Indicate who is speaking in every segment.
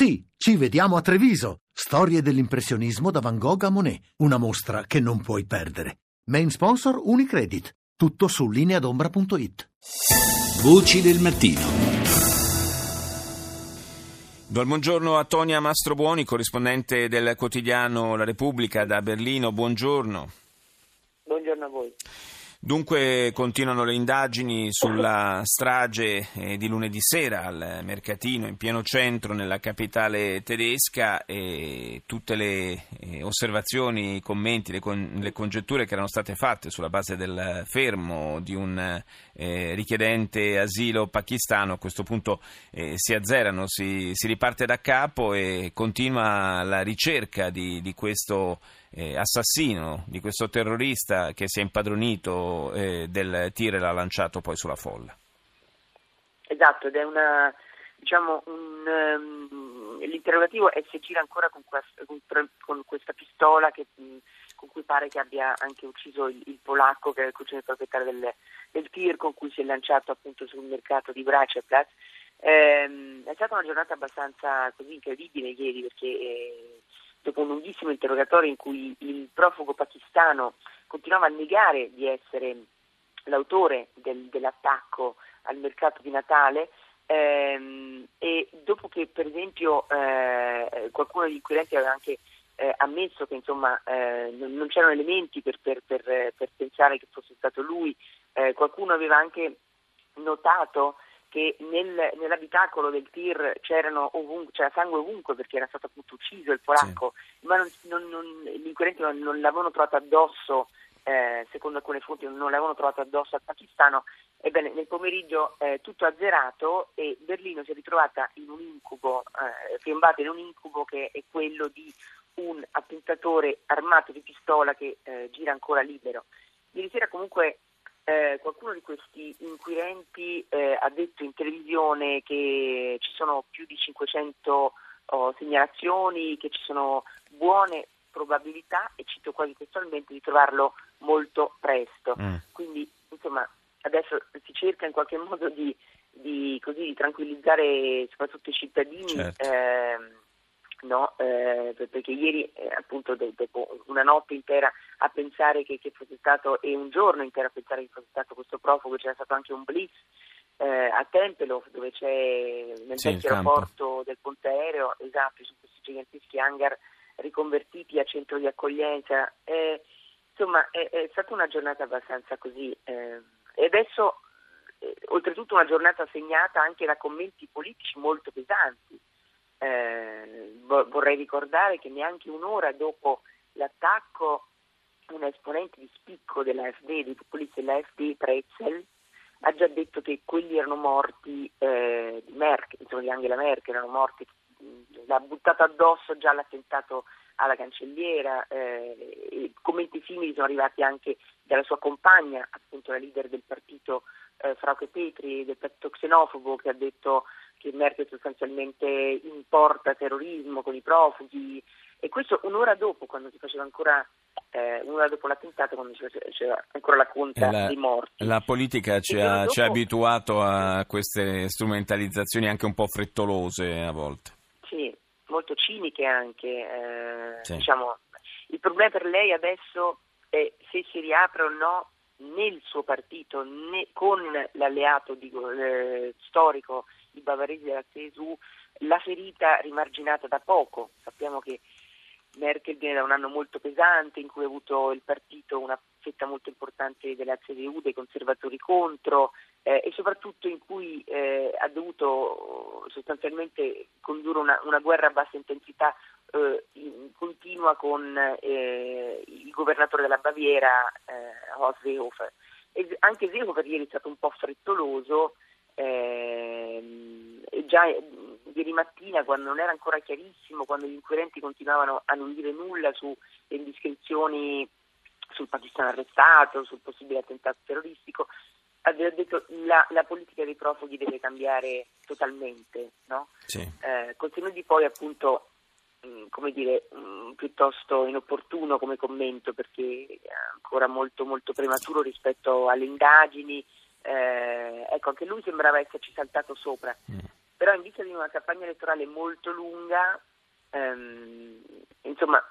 Speaker 1: Sì, ci vediamo a Treviso. Storie dell'impressionismo da Van Gogh a Monet. Una mostra che non puoi perdere. Main sponsor Unicredit. Tutto su lineadombra.it.
Speaker 2: Voci del mattino.
Speaker 3: Do il buongiorno a Tonia Mastrobuoni, corrispondente del quotidiano La Repubblica da Berlino. Buongiorno.
Speaker 4: Buongiorno a voi.
Speaker 3: Dunque continuano le indagini sulla strage eh, di lunedì sera al mercatino in pieno centro nella capitale tedesca e tutte le eh, osservazioni, i commenti, le, con, le, congetture che erano state fatte sulla base del fermo di un eh, richiedente asilo pakistano a questo punto eh, si azzerano, si, si, riparte da capo e continua la ricerca di, di questo assassino, di questo terrorista che si è impadronito eh, del tir e l'ha lanciato poi sulla folla.
Speaker 4: Esatto, ed è una, diciamo, un, um, l'interrogativo è se gira ancora con questa, con questa pistola che, con cui pare che abbia anche ucciso il, il polacco che è il cugino proprietario del, del tir con cui si è lanciato appunto sul mercato di Bracciaplatz. Eh, è stata una giornata abbastanza così incredibile ieri perché eh, dopo un lunghissimo interrogatorio in cui il profugo pakistano continuava a negare di essere l'autore del, dell'attacco al mercato di Natale ehm, e dopo che per esempio eh, qualcuno degli inquirenti aveva anche eh, ammesso che insomma, eh, non, non, c'erano elementi per, per, per, per, pensare che fosse stato lui, eh, qualcuno aveva anche notato che nel, nell'abitacolo del tir ovunque, c'era sangue ovunque perché era stato appunto ucciso il polacco, sì. ma non, non, non, gli inquirenti non, non l'avevano trovato addosso, eh, secondo alcune fonti non l'avevano trovato addosso al pakistano. Ebbene, nel pomeriggio eh, tutto azzerato e Berlino si è ritrovata in un incubo, eh, piombata in un incubo che è quello di un attentatore armato di pistola che eh, gira ancora libero. Ieri sera comunque eh, qualcuno di questi inquirenti eh, ha detto in televisione che ci sono più di 500 oh, segnalazioni, che ci sono buone probabilità, e cito quasi testualmente, di trovarlo molto presto. Mm. Quindi, insomma, adesso si cerca in qualche modo di, di, così, di tranquillizzare soprattutto i cittadini. Certo. Eh, no? perché ieri eh, appunto dopo una notte intera a pensare che, che, fosse stato e un giorno intero a pensare che fosse stato questo profugo, c'era stato anche un blitz eh, a Tempelhof dove c'è nel sì, vecchio aeroporto del ponte aereo, esatto, su questi giganteschi hangar riconvertiti a centro di accoglienza. insomma è, è, stata una giornata abbastanza così eh, e adesso eh, oltretutto una giornata segnata anche da commenti politici molto pesanti. Eh, vorrei ricordare che neanche un'ora dopo l'attacco un esponente di spicco dell'AFD, dei populisti dell'AFD, Pretzel, ha già detto che quelli erano morti eh, di Merkel, insomma di Angela Merkel, erano morti, l'ha buttato addosso già l'attentato alla cancelliera, eh, commenti simili sono arrivati anche dalla sua compagna, appunto la leader del partito eh, Frauke Petri, del partito xenofobo, che ha detto che Merkel sostanzialmente importa terrorismo con i profughi. E questo un'ora dopo, quando si faceva ancora eh, un'ora dopo l'attentato, quando faceva ancora la conta la, dei morti.
Speaker 3: La politica ci ha, dopo... ci ha, abituato a queste strumentalizzazioni anche un po' frettolose a volte.
Speaker 4: Sì, molto ciniche anche. Eh, sì. diciamo. Il problema per lei adesso è se si riapre o no nel suo partito, né con l'alleato di, eh, storico i bavaresi della CSU, la ferita rimarginata da poco. Sappiamo che Merkel viene da un anno molto pesante in cui ha avuto il partito una fetta molto importante della CDU, dei conservatori contro eh, e soprattutto in cui eh, ha dovuto sostanzialmente condurre una, una guerra a bassa intensità eh, in, continua con eh, il governatore della Baviera, eh, Horst Seehofer. E anche Seehofer ieri è stato un po' frettoloso eh, già ieri mattina, quando non era ancora chiarissimo, quando gli inquirenti continuavano a non dire nulla sulle indiscrezioni sul Pakistan arrestato, sul possibile attentato terroristico, aveva detto che la, la, politica dei profughi deve cambiare totalmente, no? sì. eh, contenuti poi appunto mh, mm, come dire, mh, mm, piuttosto inopportuno come commento perché è ancora molto molto prematuro rispetto alle indagini eh, ecco, anche lui sembrava esserci saltato sopra. Mm. Però in vista di una campagna elettorale molto lunga, ehm, insomma,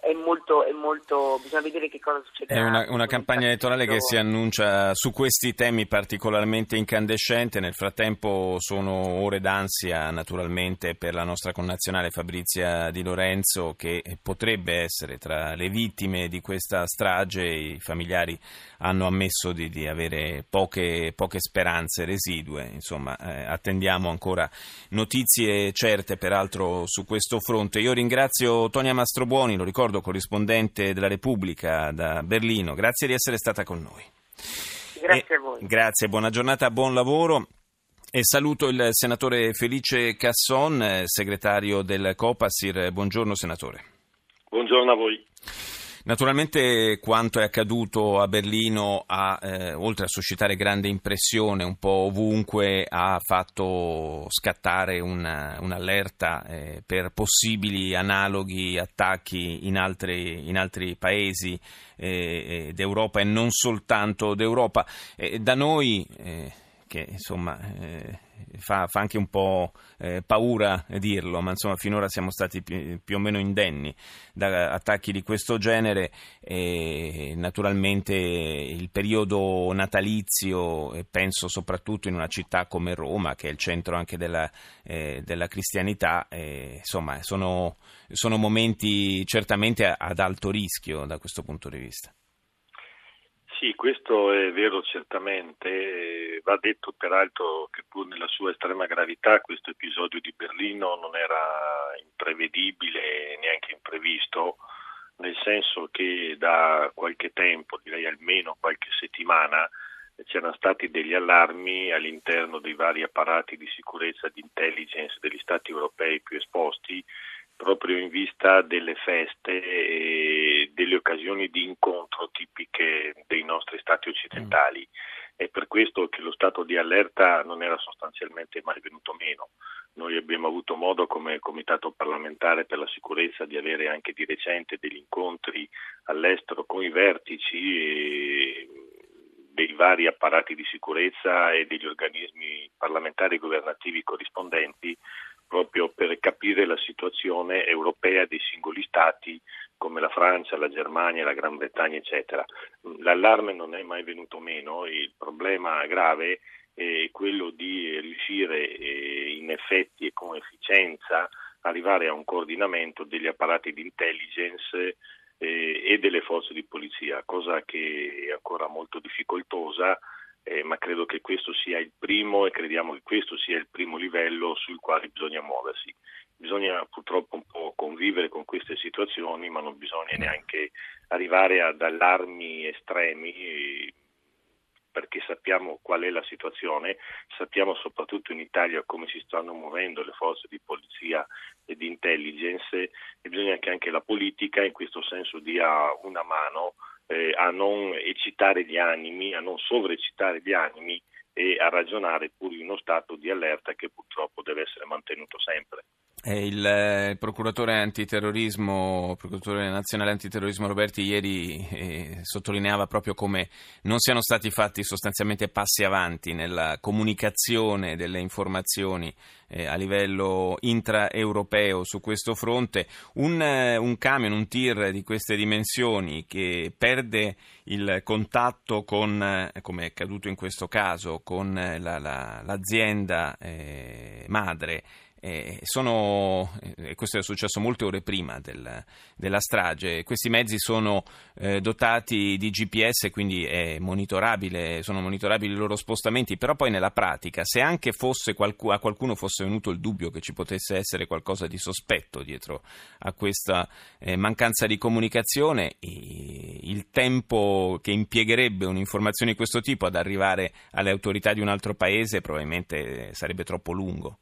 Speaker 4: è molto, è molto, bisogna vedere che cosa succederà.
Speaker 3: È una, una campagna elettorale che si annuncia su questi temi particolarmente incandescente, nel frattempo sono ore d'ansia naturalmente per la nostra connazionale Fabrizia Di Lorenzo che potrebbe essere tra le vittime di questa strage, i familiari hanno ammesso di, di avere poche, poche, speranze residue, insomma eh, attendiamo ancora notizie certe peraltro su questo fronte. Io ringrazio Tonia Mastrobuoni, lo ricordo corrispondente della Repubblica da Berlino, grazie di essere stata con noi.
Speaker 4: Grazie e, a voi.
Speaker 3: Grazie, buona giornata, buon lavoro. E saluto il senatore Felice Casson, segretario del Copasir. Buongiorno senatore.
Speaker 5: Buongiorno a voi.
Speaker 3: Naturalmente quanto è accaduto a Berlino, ha, eh, oltre a suscitare grande impressione un po' ovunque, ha fatto scattare una, un'allerta eh, per possibili analoghi attacchi in altri, in altri paesi eh, d'Europa e non soltanto d'Europa. da noi eh, che insomma eh, fa, fa, anche un po' eh, paura dirlo, ma insomma finora siamo stati più, più, o meno indenni da attacchi di questo genere e naturalmente il periodo natalizio, e penso soprattutto in una città come Roma, che è il centro anche della, eh, della cristianità, eh, insomma sono, sono momenti certamente ad alto rischio da questo punto di vista.
Speaker 5: Sì, questo è vero certamente. Va detto peraltro che pur nella sua estrema gravità questo episodio di Berlino non era imprevedibile neanche imprevisto, nel senso che da qualche tempo, direi almeno qualche settimana, c'erano stati degli allarmi all'interno dei vari apparati di sicurezza di intelligence degli Stati europei più esposti proprio in vista delle feste delle occasioni di incontro tipiche dei nostri stati occidentali. È per questo che lo stato di allerta non era sostanzialmente mai venuto meno. Noi abbiamo avuto modo come Comitato parlamentare per la sicurezza di avere anche di recente degli incontri all'estero con i vertici dei vari apparati di sicurezza e degli organismi parlamentari governativi corrispondenti proprio per capire la situazione europea dei singoli stati come la Francia, la Germania, la Gran Bretagna, eccetera. L'allarme non è mai venuto meno, il problema grave è quello di riuscire eh, in effetti e con efficienza arrivare a un coordinamento degli apparati di intelligence eh, e delle forze di polizia, cosa che è ancora molto difficoltosa eh, ma credo che questo sia il primo e crediamo che questo sia il primo livello sul quale bisogna muoversi. Bisogna purtroppo un po' convivere con queste situazioni, ma non bisogna neanche arrivare ad allarmi estremi perché sappiamo qual è la situazione, sappiamo soprattutto in Italia come si stanno muovendo le forze di polizia e di intelligence e bisogna che anche la politica in questo senso dia una mano eh, a non eccitare gli animi, a non sovreccitare gli animi e a ragionare pur in uno stato di allerta che purtroppo deve essere mantenuto sempre.
Speaker 3: Il, eh, procuratore antiterrorismo, procuratore nazionale antiterrorismo Roberti ieri eh, sottolineava proprio come non siano stati fatti sostanzialmente passi avanti nella comunicazione delle informazioni eh, a livello intraeuropeo su questo fronte. Un, eh, un, camion, un tir di queste dimensioni che perde il contatto con, eh, come è accaduto in questo caso, con la, la, l'azienda madre eh, sono, eh, questo è successo molte ore prima del, della strage, questi mezzi sono eh, dotati di GPS, quindi monitorabile, sono monitorabili i loro spostamenti, però poi nella pratica, se anche qualcuno, a qualcuno fosse venuto il dubbio che ci potesse essere qualcosa di sospetto dietro a questa eh, mancanza di comunicazione, il tempo che impiegherebbe un'informazione di questo tipo ad arrivare alle autorità di un altro paese probabilmente sarebbe troppo lungo.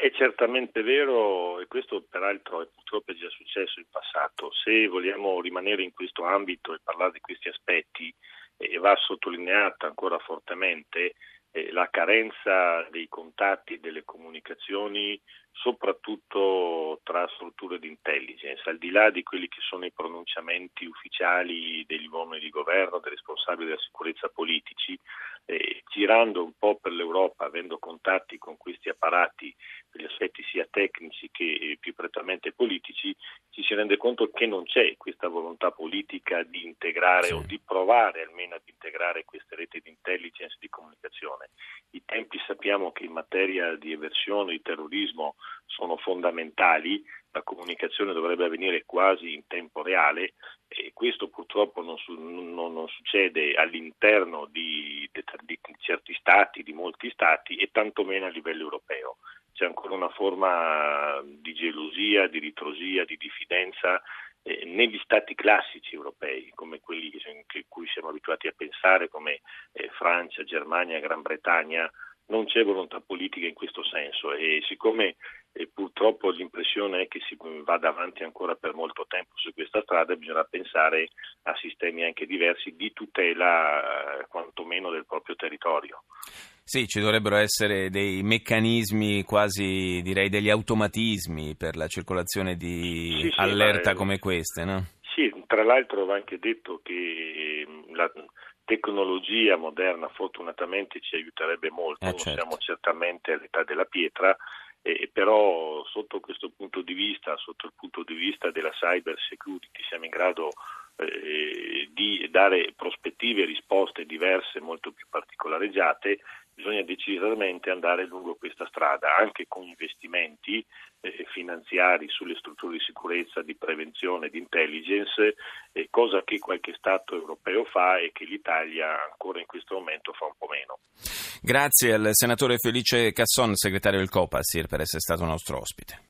Speaker 5: È certamente vero e questo peraltro è purtroppo già successo in passato. Se vogliamo rimanere in questo ambito e parlare di questi aspetti, eh, va sottolineata ancora fortemente eh, la carenza dei contatti delle comunicazioni, soprattutto tra strutture di intelligence, al di là di quelli che sono i pronunciamenti ufficiali degli uomini di governo, dei responsabili della sicurezza politici, eh, girando un po' per l'Europa, avendo contatti con questi apparati per gli aspetti sia tecnici che più prettamente politici, ci si rende conto che non c'è questa volontà politica di integrare sì. o di provare almeno ad integrare queste reti di intelligence e di comunicazione. I tempi sappiamo che in materia di eversione, di terrorismo sono fondamentali, la comunicazione dovrebbe avvenire quasi in tempo reale e questo purtroppo non, su, non, non succede all'interno di, di, certi stati, di molti stati e tantomeno a livello europeo. C'è ancora una forma di gelosia, di ritrosia, di diffidenza eh, negli stati classici europei, come quelli che, cui siamo abituati a pensare, come eh, Francia, Germania, Gran Bretagna, non c'è volontà politica in questo senso e siccome eh, purtroppo l'impressione è che si vada avanti ancora per molto tempo su questa strada, bisogna pensare a sistemi anche diversi di tutela eh, quantomeno del proprio territorio.
Speaker 3: Sì, ci dovrebbero essere dei meccanismi, quasi direi degli automatismi per la circolazione di sì, sì, allerta come queste, no?
Speaker 5: Sì, tra l'altro va anche detto che ehm, la tecnologia moderna fortunatamente ci aiuterebbe molto, eh, certo. siamo certamente all'età della pietra, eh, però sotto questo punto di vista, sotto il punto di vista della cyber security, siamo in grado eh, di dare prospettive e risposte diverse, molto più particolareggiate, bisogna decisamente andare lungo questa strada, anche con investimenti eh, finanziari sulle strutture di sicurezza, di prevenzione, di intelligence, eh, cosa che qualche Stato europeo fa e che l'Italia ancora in questo momento fa un po' meno.
Speaker 3: Grazie al senatore Felice Casson, segretario del COPASIR, per essere stato nostro ospite.